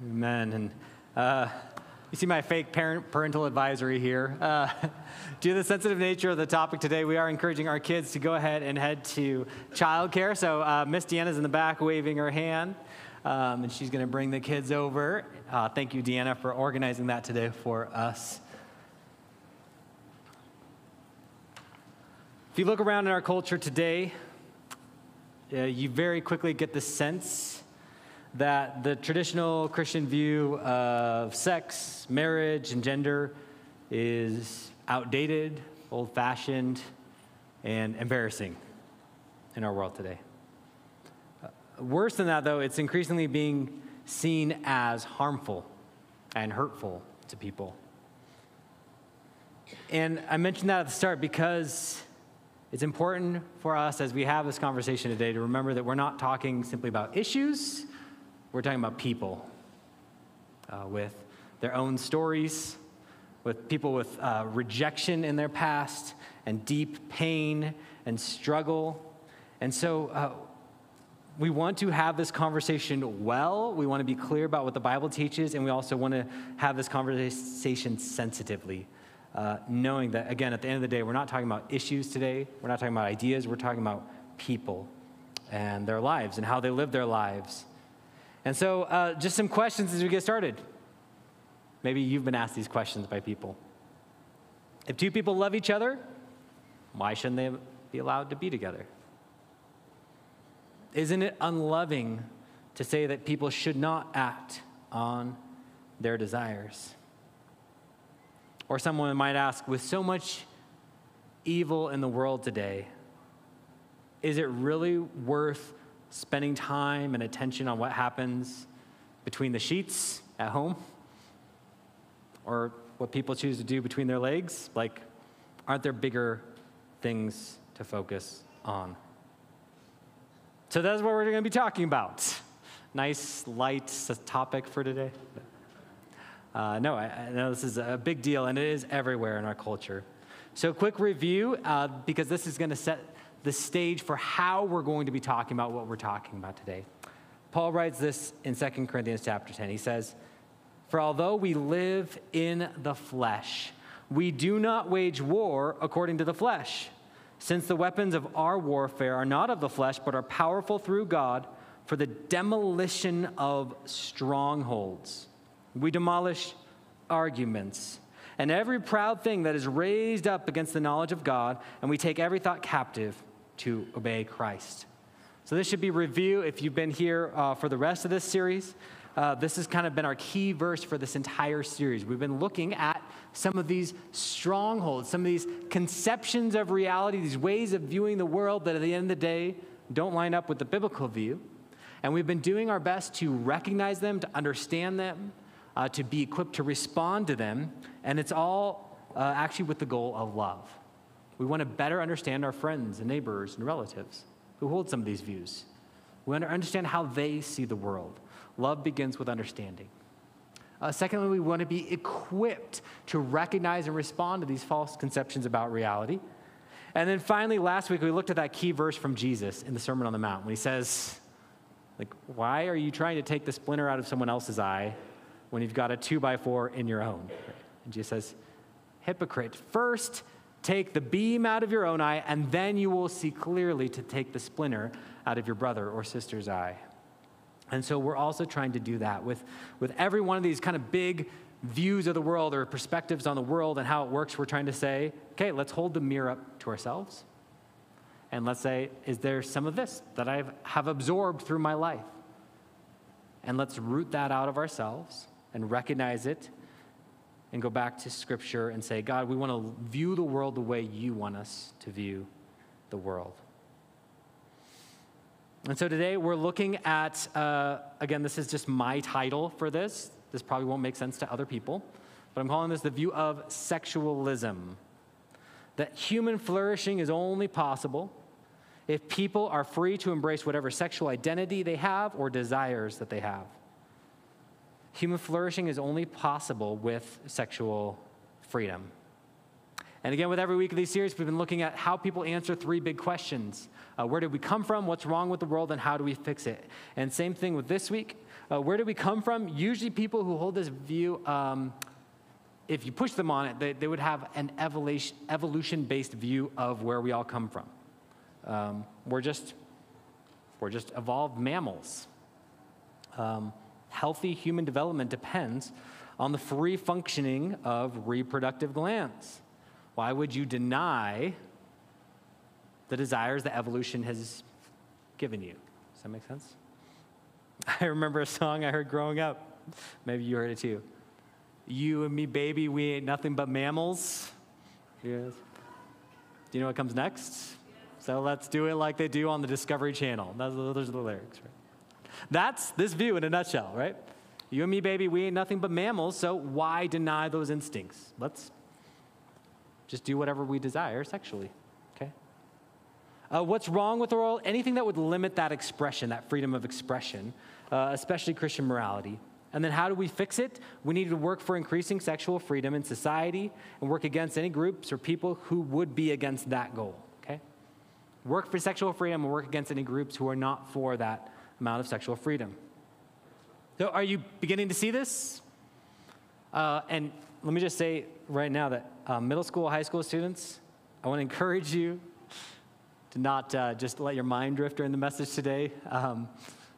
Amen. And uh, you see my fake parent, parental advisory here. Uh, due to the sensitive nature of the topic today, we are encouraging our kids to go ahead and head to childcare. So uh, Miss Deanna's in the back waving her hand, um, and she's going to bring the kids over. Uh, thank you, Deanna, for organizing that today for us. If you look around in our culture today, uh, you very quickly get the sense that the traditional Christian view of sex, marriage, and gender is outdated, old fashioned, and embarrassing in our world today. Uh, worse than that, though, it's increasingly being seen as harmful and hurtful to people. And I mentioned that at the start because it's important for us as we have this conversation today to remember that we're not talking simply about issues we're talking about people uh, with their own stories, with people with uh, rejection in their past, and deep pain and struggle. And so uh, we want to have this conversation well. We want to be clear about what the Bible teaches, and we also want to have this conversation sensitively. Uh, knowing that, again, at the end of the day, we're not talking about issues today. We're not talking about ideas. We're talking about people and their lives and how they live their lives and so, uh, just some questions as we get started. Maybe you've been asked these questions by people. If two people love each other, why shouldn't they be allowed to be together? Isn't it unloving to say that people should not act on their desires? Or someone might ask, with so much evil in the world today, is it really worth spending time and attention on what happens between the sheets at home or what people choose to do between their legs? Like, aren't there bigger things to focus on? So that's what we're going to be talking about. Nice, light topic for today. Uh, no, I, I, know this is a big deal, and it is everywhere in our culture. So, quick review, uh, because this is going to set the stage for how we're going to be talking about what we're talking about today. Paul writes this in 2 Corinthians chapter 10. He says, For although we live in the flesh, we do not wage war according to the flesh, since the weapons of our warfare are not of the flesh, but are powerful through God for the demolition of strongholds. We demolish arguments and every proud thing that is raised up against the knowledge of God, and we take every thought captive to obey Christ. So, this should be review. If you've been here uh, for the rest of this series, uh, this has kind of been our key verse for this entire series. We've been looking at some of these strongholds, some of these conceptions of reality, these ways of viewing the world that at the end of the day don't line up with the biblical view. And we've been doing our best to recognize them, to understand them, uh, to be equipped to respond to them. And it's all uh, actually with the goal of love. We want to better understand our friends and neighbors and relatives who hold some of these views. We want to understand how they see the world. Love begins with understanding. Uh, secondly, we want to be equipped to recognize and respond to these false conceptions about reality. And then finally, last week we looked at that key verse from Jesus in the Sermon on the Mount when he says, like, why are you trying to take the splinter out of someone else's eye when you've got a two by four in your own? And Jesus says, hypocrite, first Take the beam out of your own eye, and then you will see clearly to take the splinter out of your brother or sister's eye. And so we're also trying to do that with, with every one of these kind of big views of the world or perspectives on the world and how it works. We're trying to say, okay, let's hold the mirror up to ourselves. And let's say, is there some of this that I have absorbed through my life? And let's root that out of ourselves and recognize it and go back to Scripture and say, God, we want to view the world the way you want us to view the world. And so today we're looking at, uh, again, this is just my title for this. This probably won't make sense to other people, but I'm calling this the view of sexualism. That human flourishing is only possible if people are free to embrace whatever sexual identity they have or desires that they have. Human flourishing is only possible with sexual freedom. And again, with every week of these series, we've been looking at how people answer three big questions uh, Where did we come from? What's wrong with the world? And how do we fix it? And same thing with this week. Uh, where do we come from? Usually, people who hold this view, um, if you push them on it, they, they would have an evolution based view of where we all come from. Um, we're, just, we're just evolved mammals. Um, healthy human development depends on the free functioning of reproductive glands. Why would you deny the desires that evolution has given you? Does that make sense? I remember a song I heard growing up. Maybe you heard it too. You and me, baby, we ain't nothing but mammals. Yes. Do you know what comes next? So let's do it like they do on the Discovery Channel. Those are the lyrics, right? That's this view in a nutshell, right? You and me, baby, we ain't nothing but mammals, so why deny those instincts? Let's just do whatever we desire sexually, okay? Uh, what's wrong with the world? Anything that would limit that expression, that freedom of expression, uh, especially Christian morality. And then how do we fix it? We need to work for increasing sexual freedom in society and work against any groups or people who would be against that goal, okay? Work for sexual freedom and work against any groups who are not for that amount of sexual freedom. So, are you beginning to see this? Uh, and let me just say right now that uh, middle school, high school students, I want to encourage you to not uh, just let your mind drift during the message today. Um,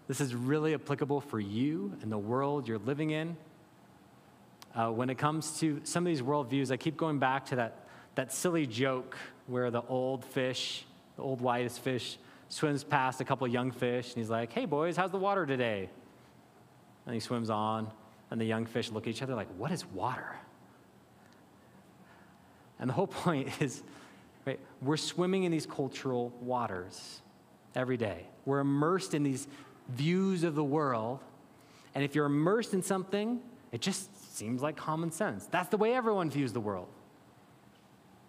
this is really applicable for you and the world you're living in. Uh, when it comes to some of these worldviews, I keep going back to that, that silly joke where the old fish, the old whitest fish, swims past a couple young fish and he's like, hey boys, how's the water today? And he swims on, and the young fish look at each other like, what is water? And the whole point is, right, we're swimming in these cultural waters every day. We're immersed in these views of the world. And if you're immersed in something, it just seems like common sense. That's the way everyone views the world.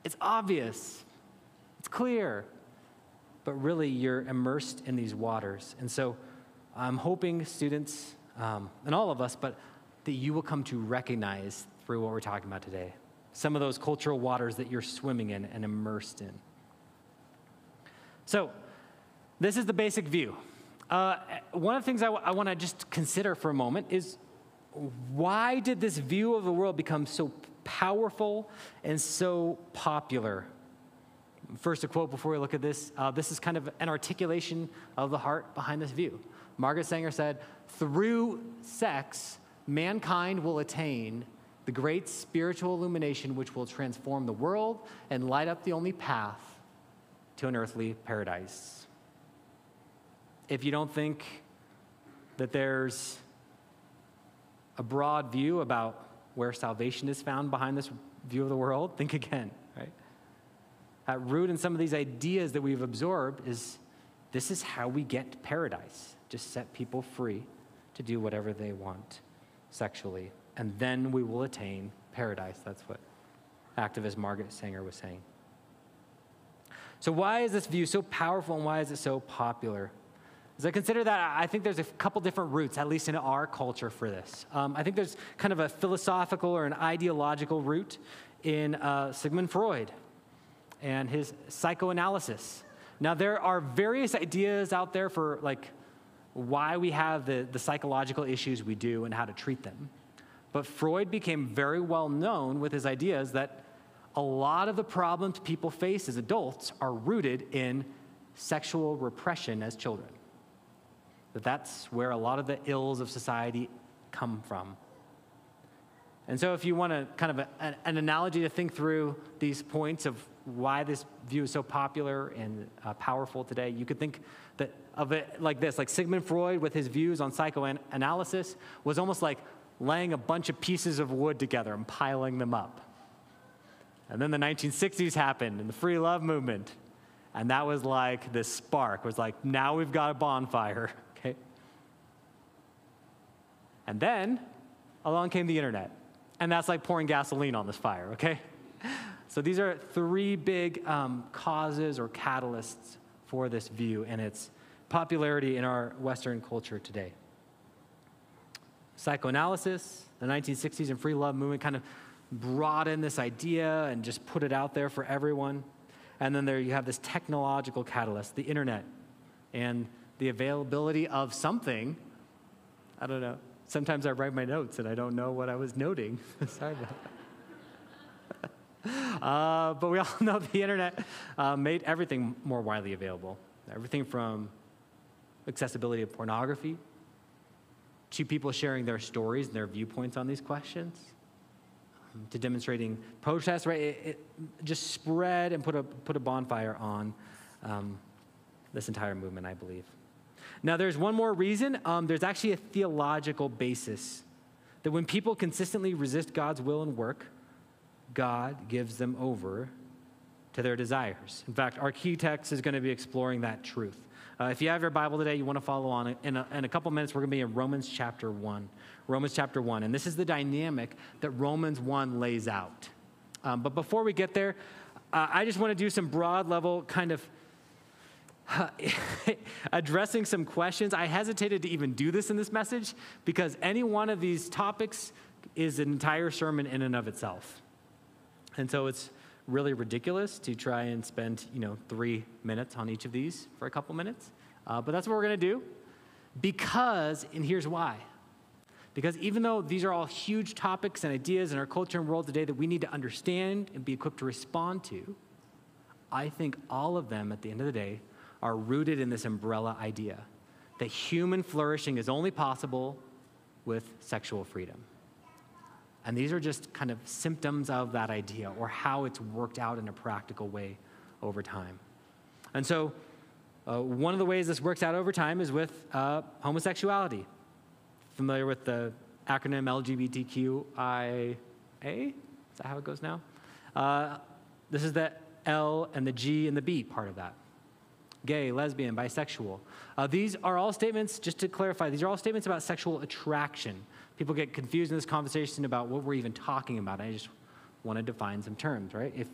It's obvious, it's clear, but really you're immersed in these waters. And so I'm hoping students um, and all of us, but that you will come to recognize through what we're talking about today some of those cultural waters that you're swimming in and immersed in. So, this is the basic view. Uh, one of the things I, w- I want to just consider for a moment is why did this view of the world become so powerful and so popular? First, a quote before we look at this. Uh, this is kind of an articulation of the heart behind this view. Margaret Sanger said, Through sex, mankind will attain the great spiritual illumination which will transform the world and light up the only path to an earthly paradise. If you don't think that there's a broad view about where salvation is found behind this view of the world, think again? At root in some of these ideas that we've absorbed is this is how we get paradise. Just set people free to do whatever they want sexually and then we will attain paradise. That's what activist Margaret Sanger was saying. So, why is this view so powerful and why is it so popular? As I consider that, I think there's a couple different roots, at least in our culture, for this. Um, I think there's kind of a philosophical or an ideological root in uh, Sigmund Freud and his psychoanalysis. Now, there are various ideas out there for like why we have the, the psychological issues we do and how to treat them. But Freud became very well known with his ideas that a lot of the problems people face as adults are rooted in sexual repression as children. That that's where a lot of the ills of society come from. And so, if you want to kind of a, an analogy to think through these points of why this view is so popular and uh, powerful today, you could think that of it like this: like Sigmund Freud, with his views on psychoanalysis, was almost like laying a bunch of pieces of wood together and piling them up. And then the 1960s happened and the free love movement. And that was like this spark, was like, now we've got a bonfire, okay? And then along came the internet. And that's like pouring gasoline on this fire, okay? So these are three big um, causes or catalysts for this view and its popularity in our Western culture today psychoanalysis, the 1960s and free love movement kind of brought in this idea and just put it out there for everyone. And then there you have this technological catalyst, the internet, and the availability of something I don't know. Sometimes I write my notes and I don't know what I was noting. Sorry about that. Uh, but we all know the internet uh, made everything more widely available. Everything from accessibility of pornography to people sharing their stories and their viewpoints on these questions um, to demonstrating protests, right? It, it, just spread and put a, put a bonfire on um, this entire movement, I believe. Now, there's one more reason. Um, there's actually a theological basis that when people consistently resist God's will and work, God gives them over to their desires. In fact, our key text is going to be exploring that truth. Uh, if you have your Bible today, you want to follow on. In a, in a couple minutes, we're going to be in Romans chapter 1. Romans chapter 1. And this is the dynamic that Romans 1 lays out. Um, but before we get there, uh, I just want to do some broad level kind of addressing some questions. I hesitated to even do this in this message because any one of these topics is an entire sermon in and of itself. And so it's really ridiculous to try and spend, you know, three minutes on each of these for a couple minutes. Uh, but that's what we're going to do because, and here's why. Because even though these are all huge topics and ideas in our culture and world today that we need to understand and be equipped to respond to, I think all of them at the end of the day are rooted in this umbrella idea that human flourishing is only possible with sexual freedom. And these are just kind of symptoms of that idea or how it's worked out in a practical way over time. And so, uh, one of the ways this works out over time is with uh, homosexuality. Familiar with the acronym LGBTQIA? Is that how it goes now? Uh, this is the L and the G and the B part of that gay, lesbian, bisexual. Uh, these are all statements, just to clarify, these are all statements about sexual attraction. People get confused in this conversation about what we're even talking about. I just want to define some terms, right? If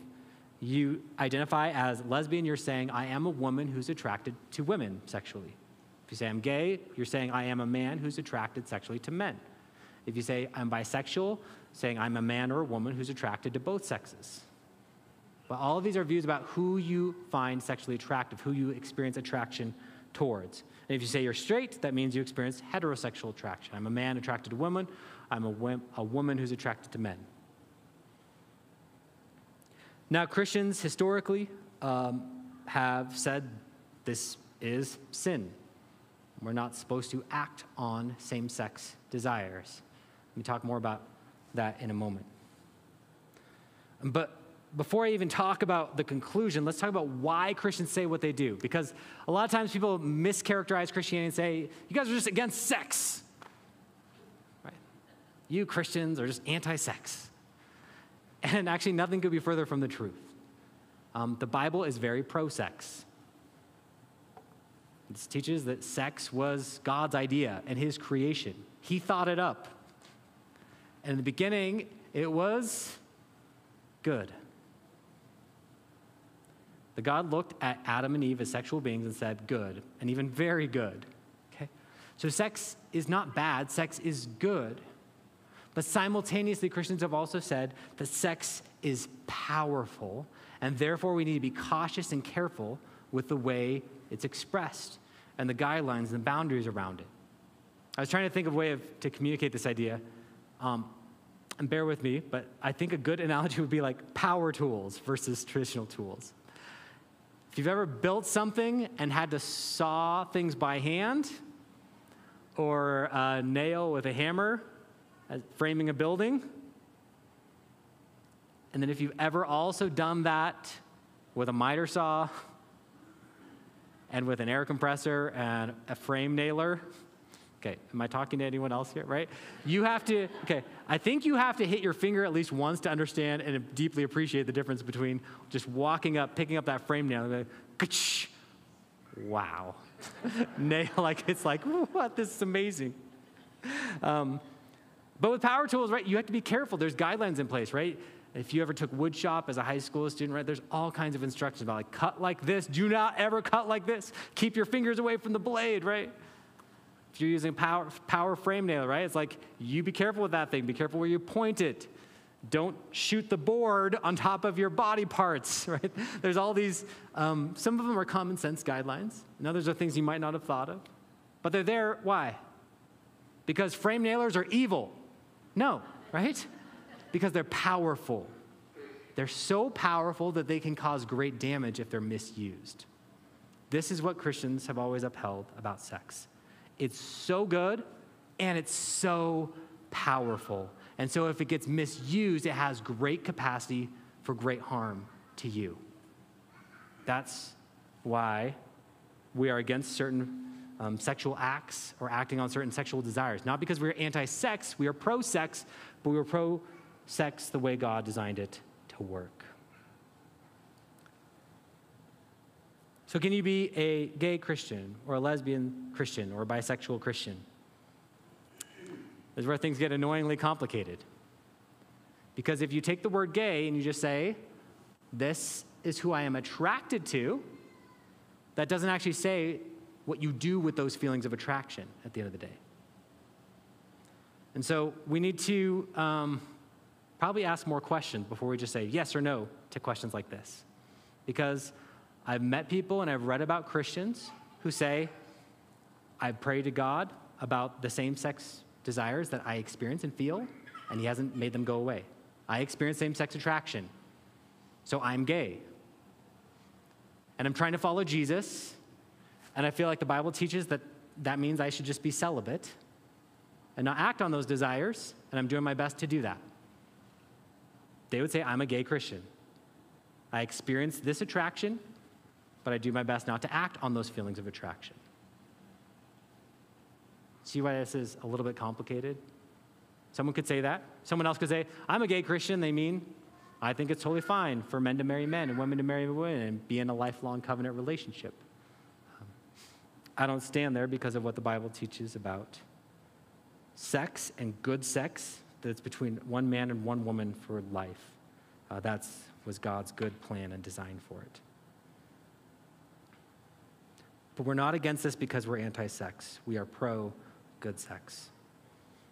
you identify as lesbian, you're saying, I am a woman who's attracted to women sexually. If you say I'm gay, you're saying I am a man who's attracted sexually to men. If you say I'm bisexual, saying I'm a man or a woman who's attracted to both sexes. But all of these are views about who you find sexually attractive, who you experience attraction towards. And if you say you're straight, that means you experience heterosexual attraction. I'm a man attracted to women, I'm a, a woman who's attracted to men. Now, Christians historically um, have said this is sin. We're not supposed to act on same sex desires. Let me talk more about that in a moment. But before I even talk about the conclusion, let's talk about why Christians say what they do. Because a lot of times people mischaracterize Christianity and say, you guys are just against sex. Right? You Christians are just anti sex. And actually, nothing could be further from the truth. Um, the Bible is very pro sex. It teaches that sex was God's idea and his creation. He thought it up. And in the beginning, it was good. The God looked at Adam and Eve as sexual beings and said, good, and even very good. Okay? So sex is not bad, sex is good. But simultaneously, Christians have also said that sex is powerful, and therefore we need to be cautious and careful with the way it's expressed and the guidelines and the boundaries around it. I was trying to think of a way of, to communicate this idea. Um, and bear with me, but I think a good analogy would be like power tools versus traditional tools. If you've ever built something and had to saw things by hand, or a nail with a hammer, framing a building, and then if you've ever also done that with a miter saw and with an air compressor and a frame nailer, Okay, am I talking to anyone else here, right? You have to, okay, I think you have to hit your finger at least once to understand and deeply appreciate the difference between just walking up, picking up that frame nail, and like, wow. nail, like, it's like, what, this is amazing. Um, but with power tools, right, you have to be careful. There's guidelines in place, right? If you ever took wood shop as a high school student, right, there's all kinds of instructions about like cut like this, do not ever cut like this, keep your fingers away from the blade, right? You're using power, power frame nail, right? It's like you be careful with that thing. Be careful where you point it. Don't shoot the board on top of your body parts, right? There's all these, um, some of them are common sense guidelines, and others are things you might not have thought of. But they're there, why? because frame nailers are evil. No, right? Because they're powerful. They're so powerful that they can cause great damage if they're misused. This is what Christians have always upheld about sex. It's so good and it's so powerful. And so if it gets misused, it has great capacity for great harm to you. That's why we are against certain um, sexual acts or acting on certain sexual desires. Not because we're anti sex, we are pro sex, but we are pro sex the way God designed it to work. So, can you be a gay Christian or a lesbian Christian or a bisexual Christian? This is where things get annoyingly complicated. Because if you take the word gay and you just say, this is who I am attracted to, that doesn't actually say what you do with those feelings of attraction at the end of the day. And so we need to um, probably ask more questions before we just say yes or no to questions like this. Because I've met people and I've read about Christians who say, I pray to God about the same sex desires that I experience and feel, and He hasn't made them go away. I experience same sex attraction, so I'm gay. And I'm trying to follow Jesus, and I feel like the Bible teaches that that means I should just be celibate and not act on those desires, and I'm doing my best to do that. They would say, I'm a gay Christian. I experience this attraction, but I do my best not to act on those feelings of attraction. See why this is a little bit complicated? Someone could say that. Someone else could say, I'm a gay Christian. They mean, I think it's totally fine for men to marry men and women to marry women and be in a lifelong covenant relationship. I don't stand there because of what the Bible teaches about sex and good sex that's between one man and one woman for life. Uh, that was God's good plan and design for it. But we're not against this because we're anti sex. We are pro good sex.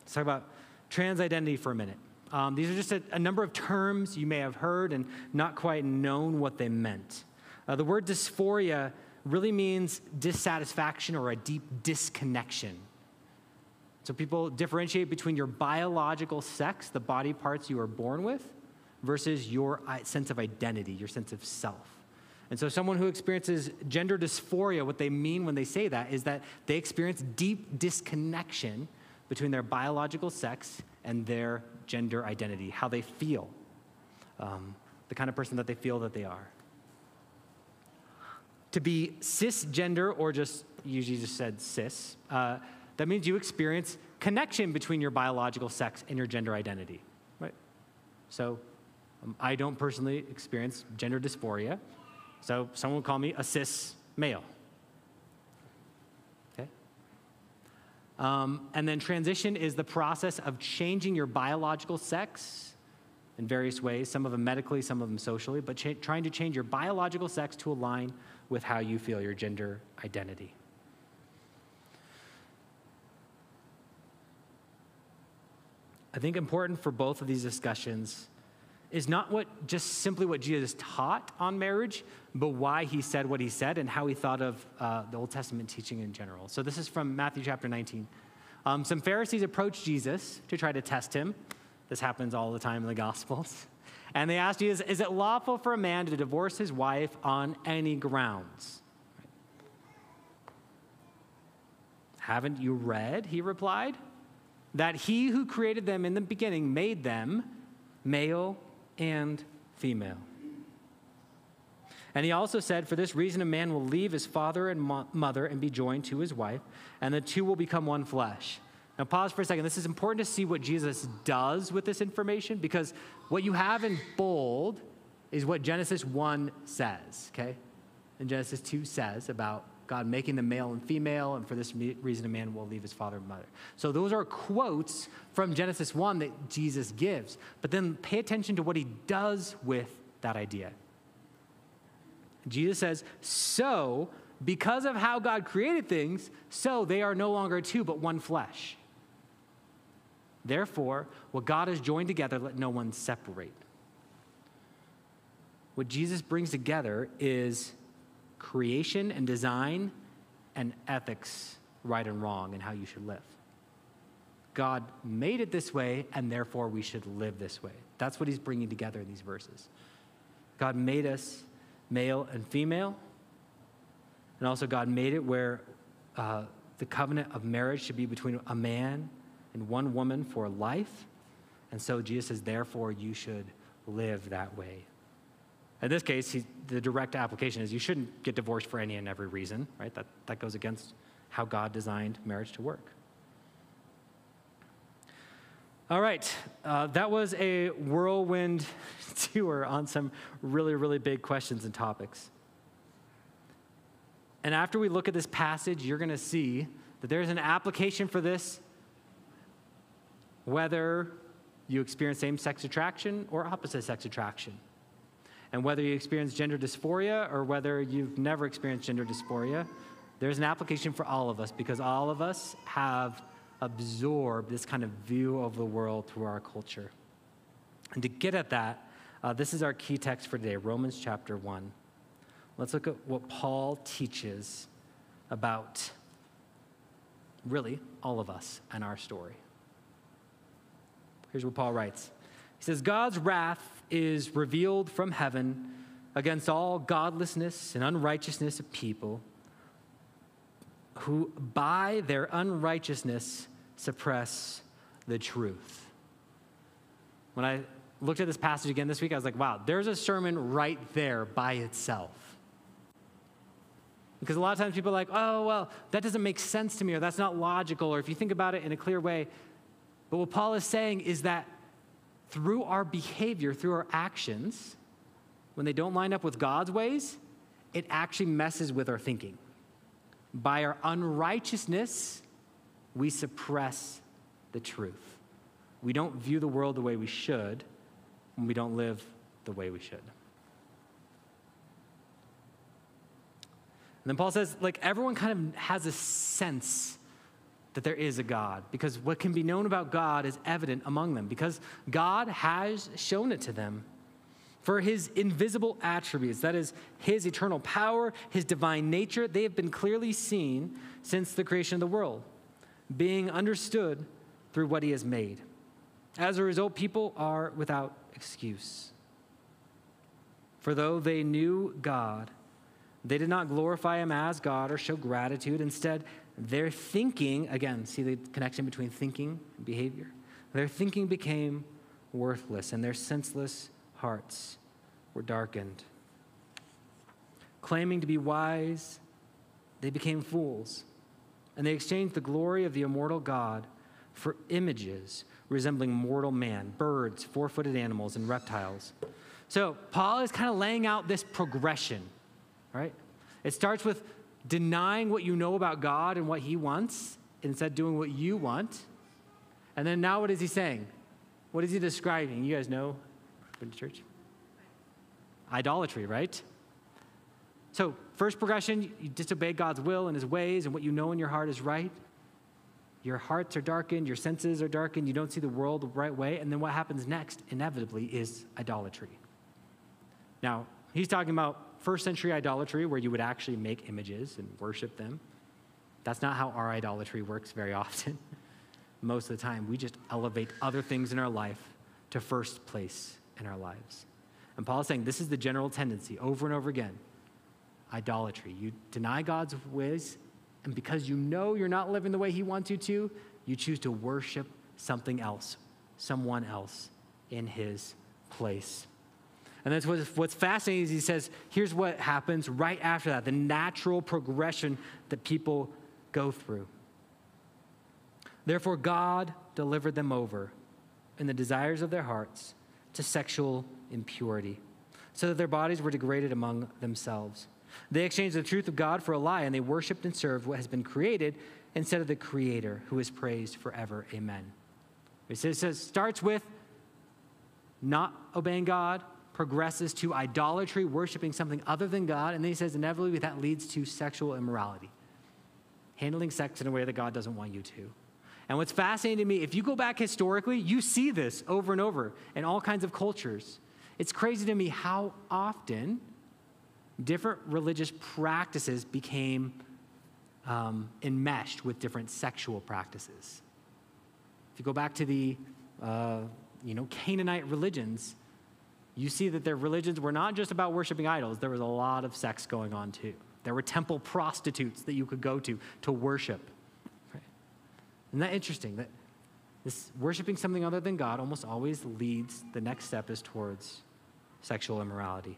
Let's talk about trans identity for a minute. Um, these are just a, a, number of terms you may have heard and not quite known what they meant. Uh, the word dysphoria really means dissatisfaction or a deep disconnection. So people differentiate between your biological sex, the body parts you are born with, versus your sense of identity, your sense of self. And so, someone who experiences gender dysphoria, what they mean when they say that is that they experience deep disconnection between their biological sex and their gender identity, how they feel, um, the kind of person that they feel that they are to be cisgender, or just usually just said cis, uh, that means you experience connection between your biological sex and your gender identity, right? So um, I don't personally experience gender dysphoria, so someone would call me a cis male. Okay? Um, and then transition is the process of changing your biological sex in various ways, some of them medically, some of them socially, but trying to change your biological sex to align with how you feel, your gender identity. I think important for both of these discussions is not what just simply what Jesus taught on marriage, but why he said what he said and how he thought of uh, the Old Testament teaching in general. So this is from Matthew chapter 19. Um, some Pharisees approached Jesus to try to test him. This happens all the time in the Gospels. And they asked Jesus, Is it lawful for a man to divorce his wife on any grounds? Haven't you read, he replied, that he who created them in the beginning made them male and female? And he also said, For this reason, a man will leave his father and mo- mother and be joined to his wife, and the two will become one flesh. Now, pause for a second. This is important to see what Jesus does with this information because what you have in bold is what Genesis 1 says, okay? And Genesis 2 says about God making them male and female, and for this reason, a man will leave his father and mother. So, those are quotes from Genesis 1 that Jesus gives. But then pay attention to what he does with that idea. Jesus says, So, because of how God created things, so they are no longer two, but one flesh. Therefore, what God has joined together, let no one separate. What Jesus brings together is creation and design and ethics, right and wrong, and how you should live. God made it this way, and therefore we should live this way. That's what he's bringing together in these verses. God made us male and female, and also God made it where uh, the covenant of marriage should be between a man and one woman for life. And so Jesus says, therefore, you should live that way. In this case, he, the direct application is you shouldn't get divorced for any and every reason, right? That, that goes against how God designed marriage to work. All right, uh, that was a whirlwind tour on some really, really big questions and topics. And after we look at this passage, you're going to see that there's an application for this, whether you experience same sex attraction or opposite sex attraction. And whether you experience gender dysphoria or whether you've never experienced gender dysphoria, there's an application for all of us because all of us have absorbed this kind of view of the world through our culture. And to get at that, uh, this is our key text for today Romans chapter 1. Let's look at what Paul teaches about really all of us and our story. Here's what Paul writes He says, God's wrath is revealed from heaven against all godlessness and unrighteousness of people who by their unrighteousness suppress the truth. When I looked at this passage again this week, I was like, wow, there's a sermon right there by itself. Because a lot of times people are like, oh, well, that doesn't make sense to me, or that's not logical, or if you think about it in a clear way. But what Paul is saying is that through our behavior, through our actions, when they don't line up with God's ways, it actually messes with our thinking. By our unrighteousness, we suppress the truth. We don't view the world the way we should when we don't live the way we should. And then Paul says, like, everyone kind of has a sense that there is a God because what can be known about God is evident among them because God has shown it to them. For his invisible attributes, that is, his eternal power, his divine nature, they have been clearly seen since the creation of the world, being understood through what he has made. As a result, people are without excuse. For though they knew God, they did not glorify him as God or show gratitude. Instead, their thinking, again, see the connection between thinking and behavior? Their thinking became worthless and their senseless hearts were darkened. Claiming to be wise, they became fools, and they exchanged the glory of the immortal God for images resembling mortal man, birds, four footed animals, and reptiles. So, Paul is kind of laying out this progression, right? It starts with denying what you know about God and what He wants, instead doing what you want. And then now, what is He saying? What is He describing? You guys know? Been to church? Idolatry, right? So, first progression, you disobey God's will and His ways, and what you know in your heart is right. Your hearts are darkened, your senses are darkened, you don't see the world the right way. And then what happens next, inevitably, is idolatry. Now, he's talking about first century idolatry, where you would actually make images and worship them. That's not how our idolatry works very often. Most of the time, we just elevate other things in our life to first place in our lives. And Paul is saying this is the general tendency over and over again idolatry. You deny God's ways, and because you know you're not living the way He wants you to, you choose to worship something else, someone else in His place. And that's what's, what's fascinating is he says, here's what happens right after that the natural progression that people go through. Therefore, God delivered them over in the desires of their hearts to sexual impurity, so that their bodies were degraded among themselves. They exchanged the truth of God for a lie, and they worshiped and served what has been created instead of the Creator, who is praised forever. Amen. It says, it starts with not obeying God, progresses to idolatry, worshiping something other than God, and then he says inevitably that leads to sexual immorality, handling sex in a way that God doesn't want you to. And what's fascinating to me, if you go back historically, you see this over and over in all kinds of cultures. It's crazy to me how often different religious practices became um, enmeshed with different sexual practices. If you go back to the uh, you know, Canaanite religions, you see that their religions were not just about worshiping idols, there was a lot of sex going on too. There were temple prostitutes that you could go to to worship. Right? Isn't that interesting? That this worshiping something other than God almost always leads, the next step is towards sexual immorality.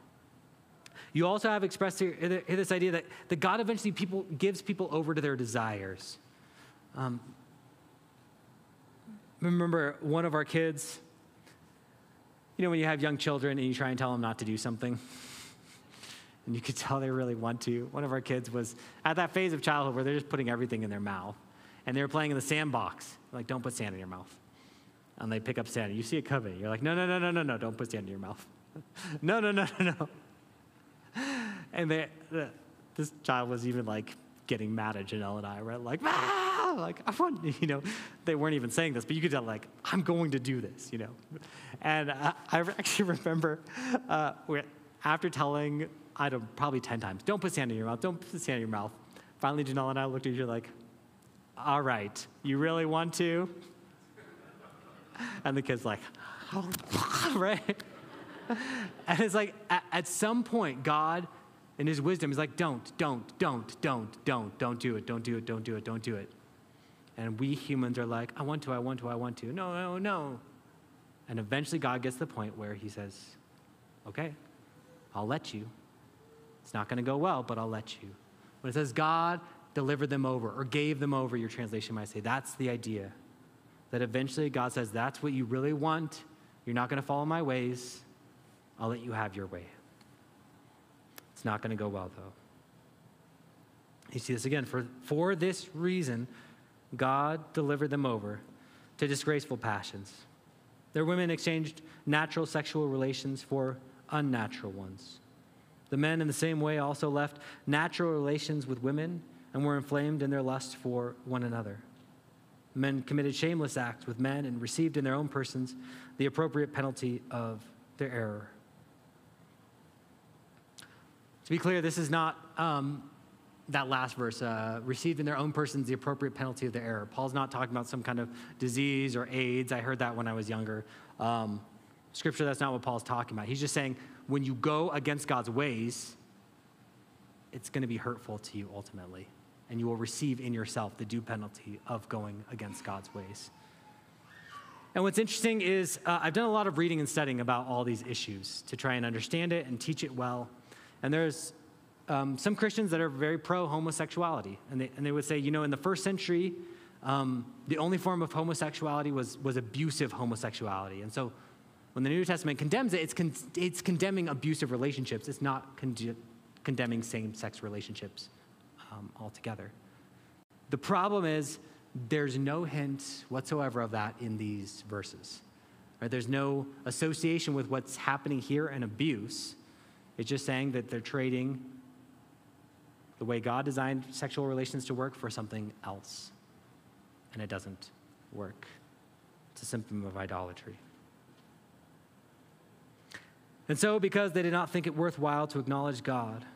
You also have expressed here, here this idea that, that God eventually people, gives people over to their desires. Um, remember one of our kids, you know, when you have young children and you try and tell them not to do something, and you could tell they really want to. One of our kids was at that phase of childhood where they're just putting everything in their mouth. And they were playing in the sandbox. Like, don't put sand in your mouth. And they pick up sand. You see it coming. You're like, no, no, no, no, no, no, don't put sand in your mouth. no, no, no, no, no. And they, this child was even like getting mad at Janelle and I, right? Like, ah! Like I want, you know, they weren't even saying this, but you could tell, like, I'm going to do this, you know. And I, I actually remember uh, after telling, I don't probably 10 times, don't put sand in your mouth, don't put sand in your mouth. Finally, Janelle and I looked at each other like, all right, you really want to? And the kid's like, oh, right? And it's like, at, at some point, God in his wisdom is like, don't, don't, don't, don't, don't, don't do it, don't do it, don't do it, don't do it. And we humans are like, I want to, I want to, I want to. No, no, no. And eventually God gets to the point where he says, okay, I'll let you. It's not going to go well, but I'll let you. When it says God delivered them over or gave them over, your translation might say, that's the idea. That eventually God says, that's what you really want. You're not going to follow my ways. I'll let you have your way. It's not going to go well, though. You see this again. For, for this reason, God delivered them over to disgraceful passions. Their women exchanged natural sexual relations for unnatural ones. The men, in the same way, also left natural relations with women and were inflamed in their lust for one another. Men committed shameless acts with men and received in their own persons the appropriate penalty of their error. To be clear, this is not um, that last verse, uh, received in their own persons the appropriate penalty of their error. Paul's not talking about some kind of disease or AIDS. I heard that when I was younger. Um, scripture, that's not what Paul's talking about. He's just saying when you go against God's ways, it's going to be hurtful to you ultimately. And you will receive in yourself the due penalty of going against God's ways. And what's interesting is uh, I've done a lot of reading and studying about all these issues to try and understand it and teach it well. And there's um, some Christians that are very pro homosexuality. And they, and they would say, you know, in the first century, um, the only form of homosexuality was, was abusive homosexuality. And so when the New Testament condemns it, it's, con- it's condemning abusive relationships, it's not con- condemning same sex relationships um, altogether. The problem is, there's no hint whatsoever of that in these verses. Right? There's no association with what's happening here and abuse. It's just saying that they're trading the way God designed sexual relations to work for something else. And it doesn't work. It's a symptom of idolatry. And so, because they did not think it worthwhile to acknowledge God,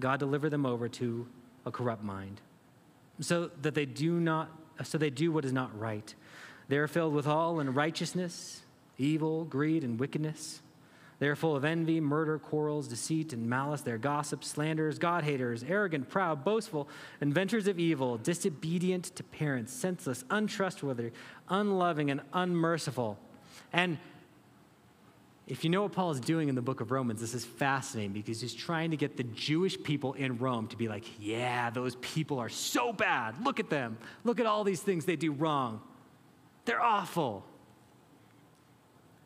God delivered them over to a corrupt mind, so that they do not, so they do what is not right. They are filled with all unrighteousness, evil, greed, and wickedness. They are full of envy, murder, quarrels, deceit, and malice. They are gossips, slanderers, God haters, arrogant, proud, boastful, inventors of evil, disobedient to parents, senseless, untrustworthy, unloving, and unmerciful. And if you know what Paul is doing in the book of Romans, this is fascinating because he's trying to get the Jewish people in Rome to be like, yeah, those people are so bad. Look at them. Look at all these things they do wrong. They're awful.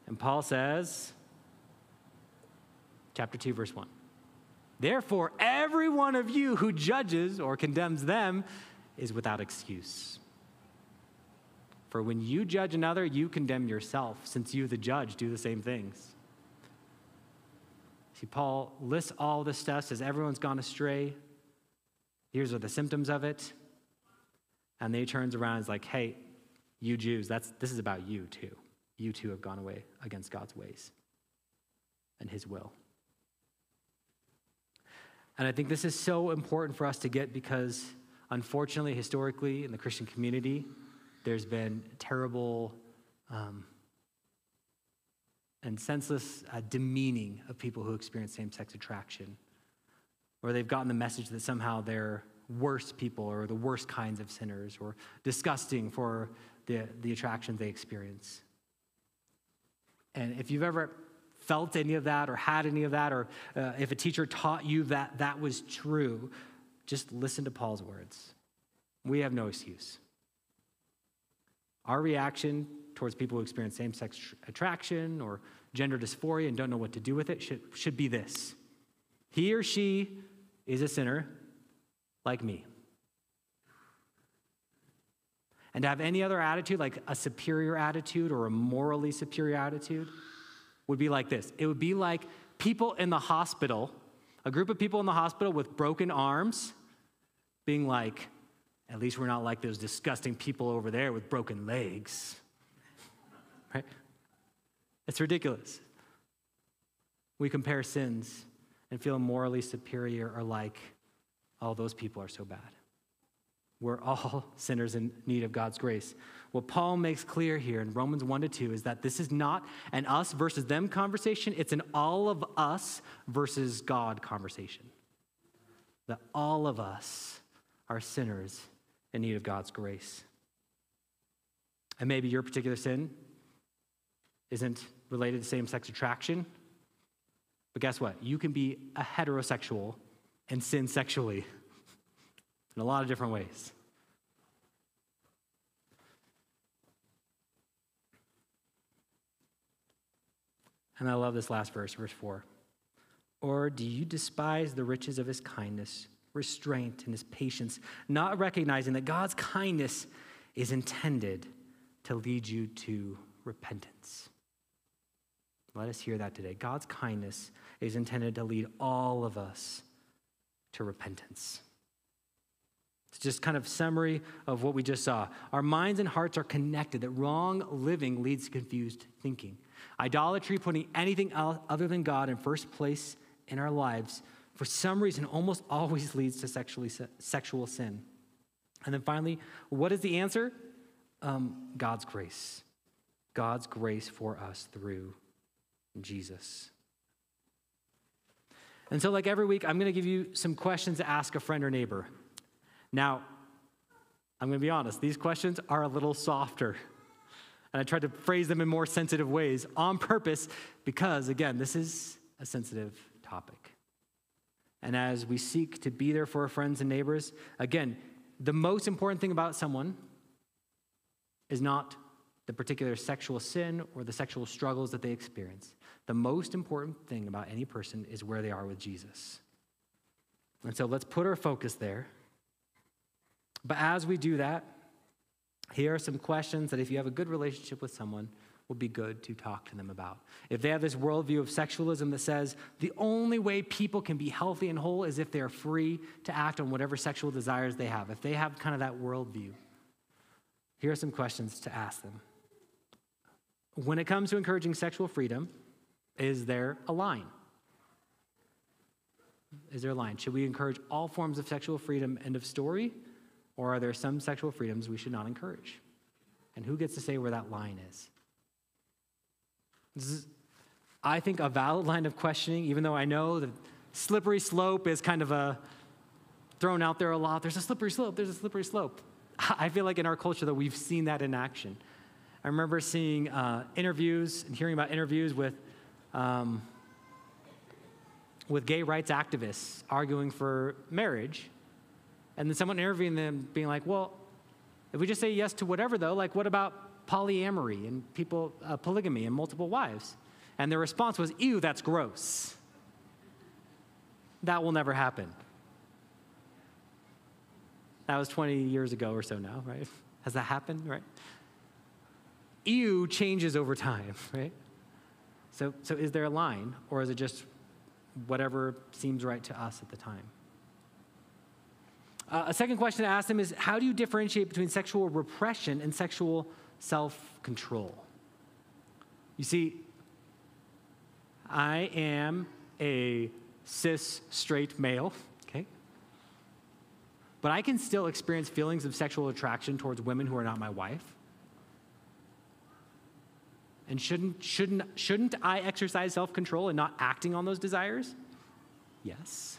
And Paul says, chapter 2, verse 1. Therefore, every one of you who judges or condemns them is without excuse. For when you judge another, you condemn yourself, since you, the judge, do the same things. See, Paul lists all this stuff, says everyone's gone astray. Here's are the symptoms of it. And then he turns around and is like, hey, you Jews, that's, this is about you too. You too have gone away against God's ways and his will. And I think this is so important for us to get because, unfortunately, historically, in the Christian community, there's been terrible um, and senseless uh, demeaning of people who experience same sex attraction, or they've gotten the message that somehow they're worse people or the worst kinds of sinners or disgusting for the, the attraction they experience. And if you've ever felt any of that or had any of that, or uh, if a teacher taught you that that was true, just listen to Paul's words. We have no excuse. Our reaction towards people who experience same sex attraction or gender dysphoria and don't know what to do with it should, should be this He or she is a sinner like me. And to have any other attitude, like a superior attitude or a morally superior attitude, would be like this it would be like people in the hospital, a group of people in the hospital with broken arms, being like, at least we're not like those disgusting people over there with broken legs. right? It's ridiculous. We compare sins and feel morally superior or like, oh, those people are so bad. We're all sinners in need of God's grace. What Paul makes clear here in Romans 1 to 2 is that this is not an us versus them conversation, it's an all of us versus God conversation. That all of us are sinners in need of God's grace. And maybe your particular sin isn't related to same sex attraction. But guess what? You can be a heterosexual and sin sexually in a lot of different ways. And I love this last verse, verse 4. Or do you despise the riches of his kindness? restraint and his patience, not recognizing that God's kindness is intended to lead you to repentance. Let us hear that today. God's kindness is intended to lead all of us to repentance. It's just kind of summary of what we just saw. Our minds and hearts are connected, that wrong living leads to confused thinking. Idolatry, putting anything other than God in first place in our lives, for some reason, almost always leads to sexually, sexual sin. And then finally, what is the answer? Um, God's grace. God's grace for us through Jesus. And so, like every week, I'm going to give you some questions to ask a friend or neighbor. Now, I'm going to be honest, these questions are a little softer. And I tried to phrase them in more sensitive ways on purpose because, again, this is a sensitive topic and as we seek to be there for our friends and neighbors, again, the most important thing about someone is not the particular sexual sin or the sexual struggles that they experience. The most important thing about any person is where they are with Jesus. And so let's put our focus there. But as we do that, here are some questions that if you have a good relationship with someone, would be good to talk to them about. If they have this worldview of sexualism that says the only way people can be healthy and whole is if they're free to act on whatever sexual desires they have, if they have kind of that worldview, here are some questions to ask them. When it comes to encouraging sexual freedom, is there a line? Is there a line? Should we encourage all forms of sexual freedom, end of story? Or are there some sexual freedoms we should not encourage? And who gets to say where that line is? This is, I think, a valid line of questioning, even though I know the slippery slope is kind of a thrown out there a lot. There's a slippery slope, there's a slippery slope. I feel like in our culture that we've seen that in action. I remember seeing uh, interviews and hearing about interviews with, um, with gay rights activists arguing for marriage, and then someone interviewing them being like, well, if we just say yes to whatever, though, like what about polyamory and people, uh, polygamy and multiple wives. And their response was, ew, that's gross. That will never happen. That was 20 years ago or so now, right? Has that happened, right? Ew changes over time, right? So, so is there a line, or is it just whatever seems right to us at the time? Uh, a second question to ask them is how do you differentiate between sexual repression and sexual self control. You see, I am a cis straight male, okay? but I can still experience feelings of sexual attraction towards women who are not my wife. And shouldn't, shouldn't, shouldn't I exercise self control and not acting on those desires? Yes.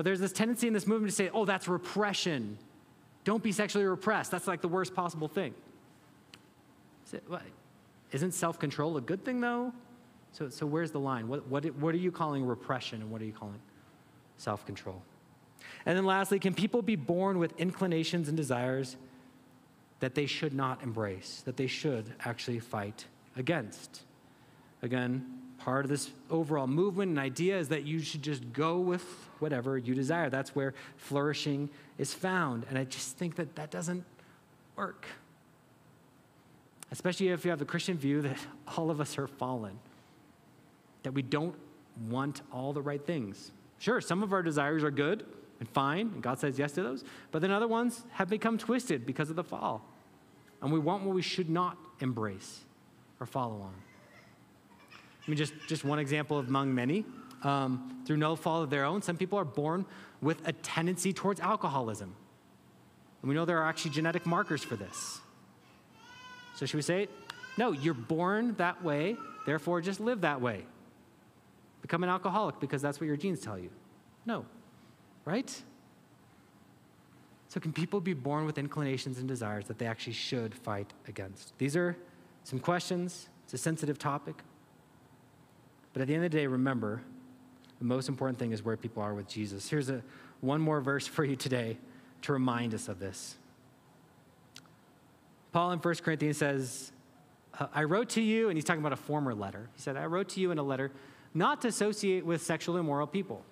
But there's this tendency in this movement to say, oh, that's repression. Don't be sexually repressed. That's like the worst possible thing. Isn't self control a good thing, though? So, so where's the line? What, what, what are you calling repression and what are you calling self control? And then lastly, can people be born with inclinations and desires that they should not embrace, that they should actually fight against? Again, part of this overall movement and idea is that you should just go with whatever you desire. That's where flourishing is found. And I just think that that doesn't work. Especially if you have the Christian view that all of us are fallen, that we don't want all the right things. Sure, some of our desires are good, and fine, and God says yes to those. But then other ones have become twisted because of the fall. And we want what we should not embrace or follow on. I mean, just, just one example among many. Um, through no fault of their own, some people are born with a tendency towards alcoholism. And we know there are actually genetic markers for this. So, should we say, it? no, you're born that way, therefore just live that way? Become an alcoholic because that's what your genes tell you? No right? So, can people be born with inclinations and desires that they actually should fight against? These are some questions. It's a sensitive topic. But at the end of the day, remember, the most important thing is where people are with Jesus. Here's a, one more verse for you today to remind us of this. Paul in 1 Corinthians says, uh, I wrote to you, and he's talking about a former letter. He said, I wrote to you in a letter not to associate with sexually immoral people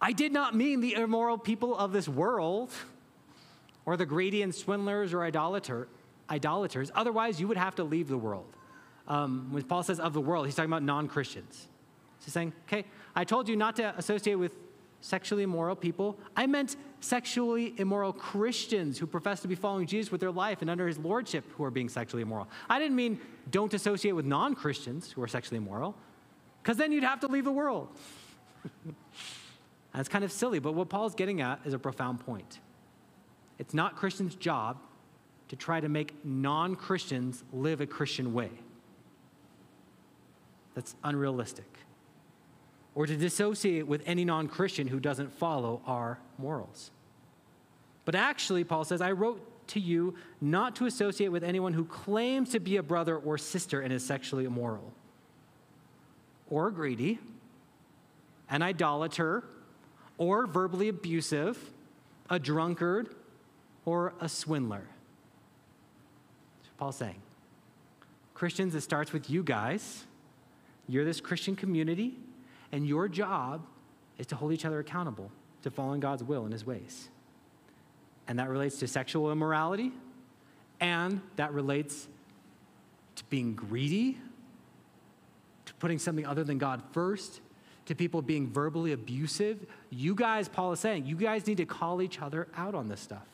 I did not mean the immoral people of this world or the greedy and swindlers or idolater, idolaters. Otherwise, you would have to leave the world. Um, when Paul says of the world, he's talking about non Christians. He's saying, okay, I told you not to associate with sexually immoral people. I meant sexually immoral Christians who profess to be following Jesus with their life and under his lordship who are being sexually immoral. I didn't mean don't associate with non Christians who are sexually immoral, because then you'd have to leave the world. It's kind of silly, but what Paul's getting at is a profound point. It's not Christians' job to try to make non Christians live a Christian way. That's unrealistic. Or to dissociate with any non Christian who doesn't follow our morals. But actually, Paul says, I wrote to you not to associate with anyone who claims to be a brother or sister and is sexually immoral, or greedy, an idolater, or verbally abusive, a drunkard, or a swindler. That's what Paul's saying. Christians, it starts with you guys. You're this Christian community, and your job is to hold each other accountable to following God's will and his ways. And that relates to sexual immorality, and that relates to being greedy, to putting something other than God first, to people being verbally abusive, you guys, Paul is saying, you guys need to call each other out on this stuff.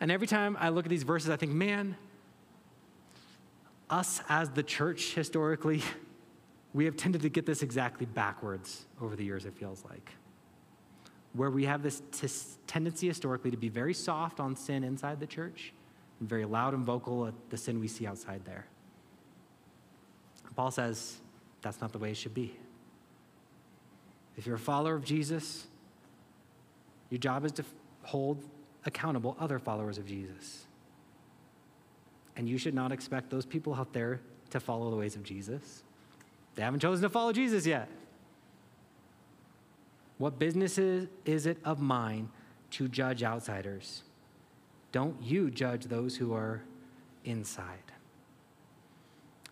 And every time I look at these verses, I think, man, us as the church historically, we have tended to get this exactly backwards over the years, it feels like. Where we have this t- tendency historically to be very soft on sin inside the church and very loud and vocal at the sin we see outside there. Paul says, that's not the way it should be. If you're a follower of Jesus, your job is to hold accountable other followers of Jesus. And you should not expect those people out there to follow the ways of Jesus. They haven't chosen to follow Jesus yet. What business is, is it of mine to judge outsiders? Don't you judge those who are inside.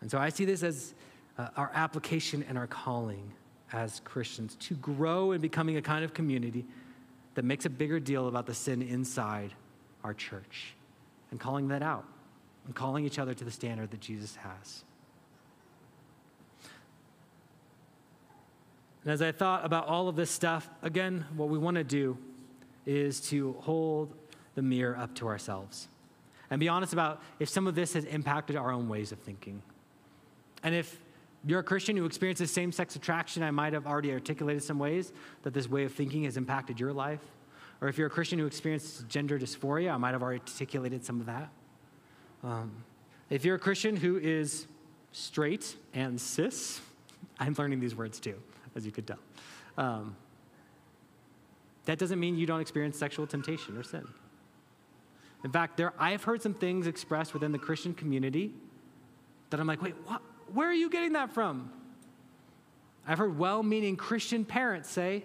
And so I see this as uh, our application and our calling as Christians to grow in becoming a kind of community that makes a bigger deal about the sin inside our church and calling that out and calling each other to the standard that Jesus has. And as I thought about all of this stuff, again, what we want to do is to hold the mirror up to ourselves and be honest about if some of this has impacted our own ways of thinking. And if You're a Christian who experiences same sex attraction. I might have already articulated some ways that this way of thinking has impacted your life. Or if you're a Christian who experiences gender dysphoria, I might have already articulated some of that. Um, if you're a Christian who is straight and cis, I'm learning these words too, as you could tell. Um, that doesn't mean you don't experience sexual temptation or sin. In fact, there, I've heard some things expressed within the Christian community that I'm like, wait, what? where are you getting that from? I've heard well meaning Christian parents say,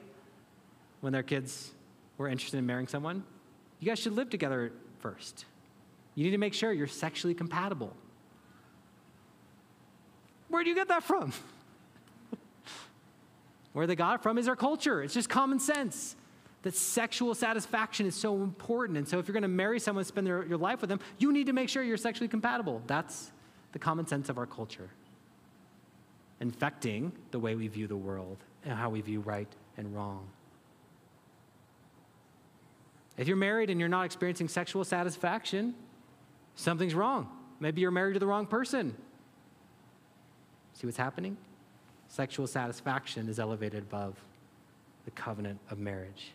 when their kids were interested in marrying someone, you guys should live together first. You need to make sure you're sexually compatible. Where do you get that from? Where they got it from is our culture. It's just common sense that sexual satisfaction is so important. And so, if you're going to marry someone, spend their, your life with them, you need to make sure you're sexually compatible. That's the common sense of our culture, infecting the way we view the world and how we view right and wrong. If you're married and you're not experiencing sexual satisfaction, something's wrong. Maybe you're married to the wrong person. See what's happening? Sexual satisfaction is elevated above the covenant of marriage.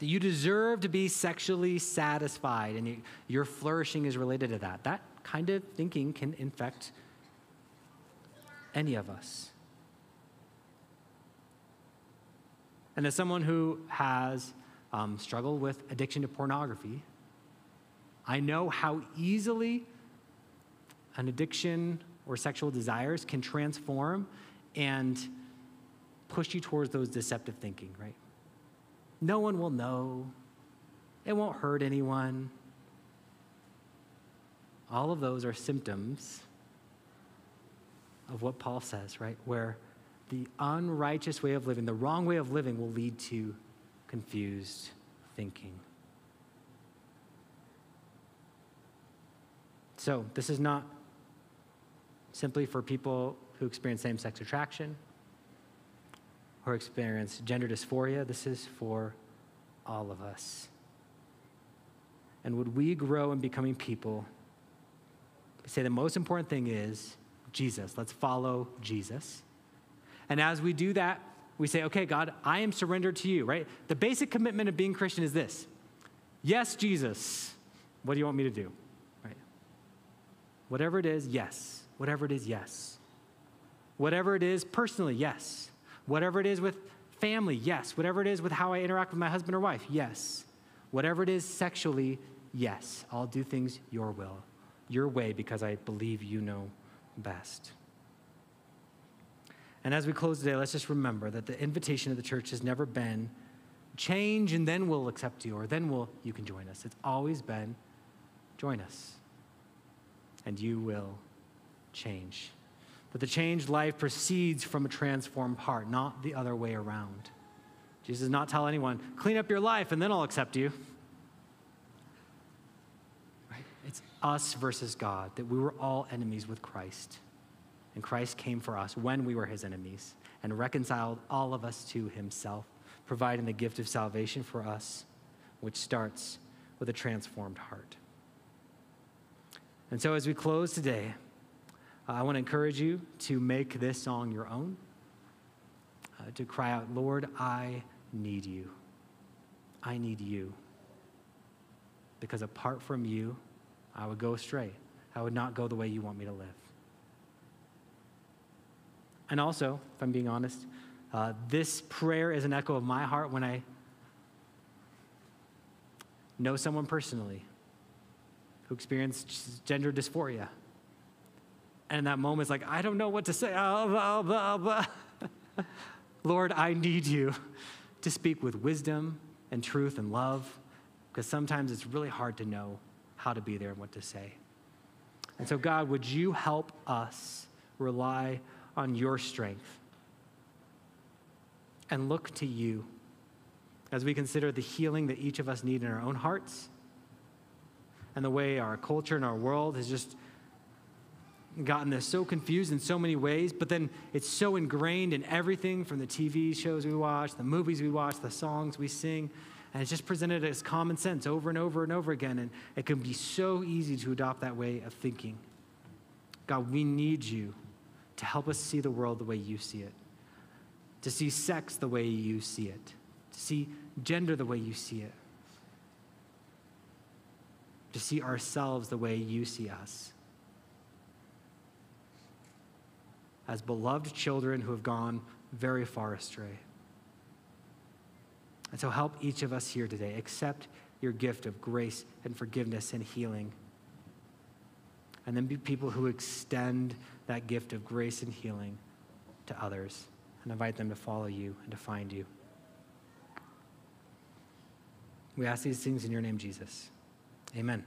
That you deserve to be sexually satisfied, and you, your flourishing is related to that. That kind of thinking can infect any of us. And as someone who has um, struggled with addiction to pornography, I know how easily an addiction or sexual desires can transform and push you towards those deceptive thinking, right? No one will know. It won't hurt anyone. All of those are symptoms of what Paul says, right? Where the unrighteous way of living, the wrong way of living, will lead to confused thinking. So, this is not simply for people who experience same sex attraction or experience gender dysphoria. This is for all of us. And would we grow in becoming people? Say the most important thing is Jesus. Let's follow Jesus. And as we do that, we say, okay, God, I am surrendered to you, right? The basic commitment of being Christian is this Yes, Jesus, what do you want me to do? Right? Whatever it is, yes. Whatever it is, yes. Whatever it is personally, yes. Whatever it is with family, yes. Whatever it is with how I interact with my husband or wife, yes. Whatever it is sexually, yes. I'll do things your will, your way, because I believe you know best. And as we close today, let's just remember that the invitation of the church has never been change and then we'll accept you or then we'll you can join us. It's always been join us and you will change. But the changed life proceeds from a transformed heart, not the other way around. Jesus does not tell anyone, clean up your life and then I'll accept you. Right? It's us versus God, that we were all enemies with Christ. And Christ came for us when we were his enemies and reconciled all of us to himself, providing the gift of salvation for us, which starts with a transformed heart. And so, as we close today, I want to encourage you to make this song your own, uh, to cry out, Lord, I need you. I need you. Because apart from you, I would go astray. I would not go the way you want me to live. And also, if I'm being honest, uh, this prayer is an echo of my heart when I know someone personally who experienced gender dysphoria. And in that moment, it's like, I don't know what to say. Oh, blah, blah, blah. Lord, I need you to speak with wisdom and truth and love, because sometimes it's really hard to know how to be there and what to say. And so, God, would you help us rely on your strength and look to you as we consider the healing that each of us need in our own hearts and the way our culture and our world has just gotten this so confused in so many ways, but then it's so ingrained in everything from the TV shows we watch, the movies we watch, the songs we sing, and it's just presented as common sense over and over and over again, and it can be so easy to adopt that way of thinking. God, we need you to help us see the world the way you see it, to see sex the way you see it, to see gender the way you see it, to see ourselves the way you see us. As beloved children who have gone very far astray. And so help each of us here today accept your gift of grace and forgiveness and healing. And then be people who extend that gift of grace and healing to others and invite them to follow you and to find you. We ask these things in your name, Jesus. Amen.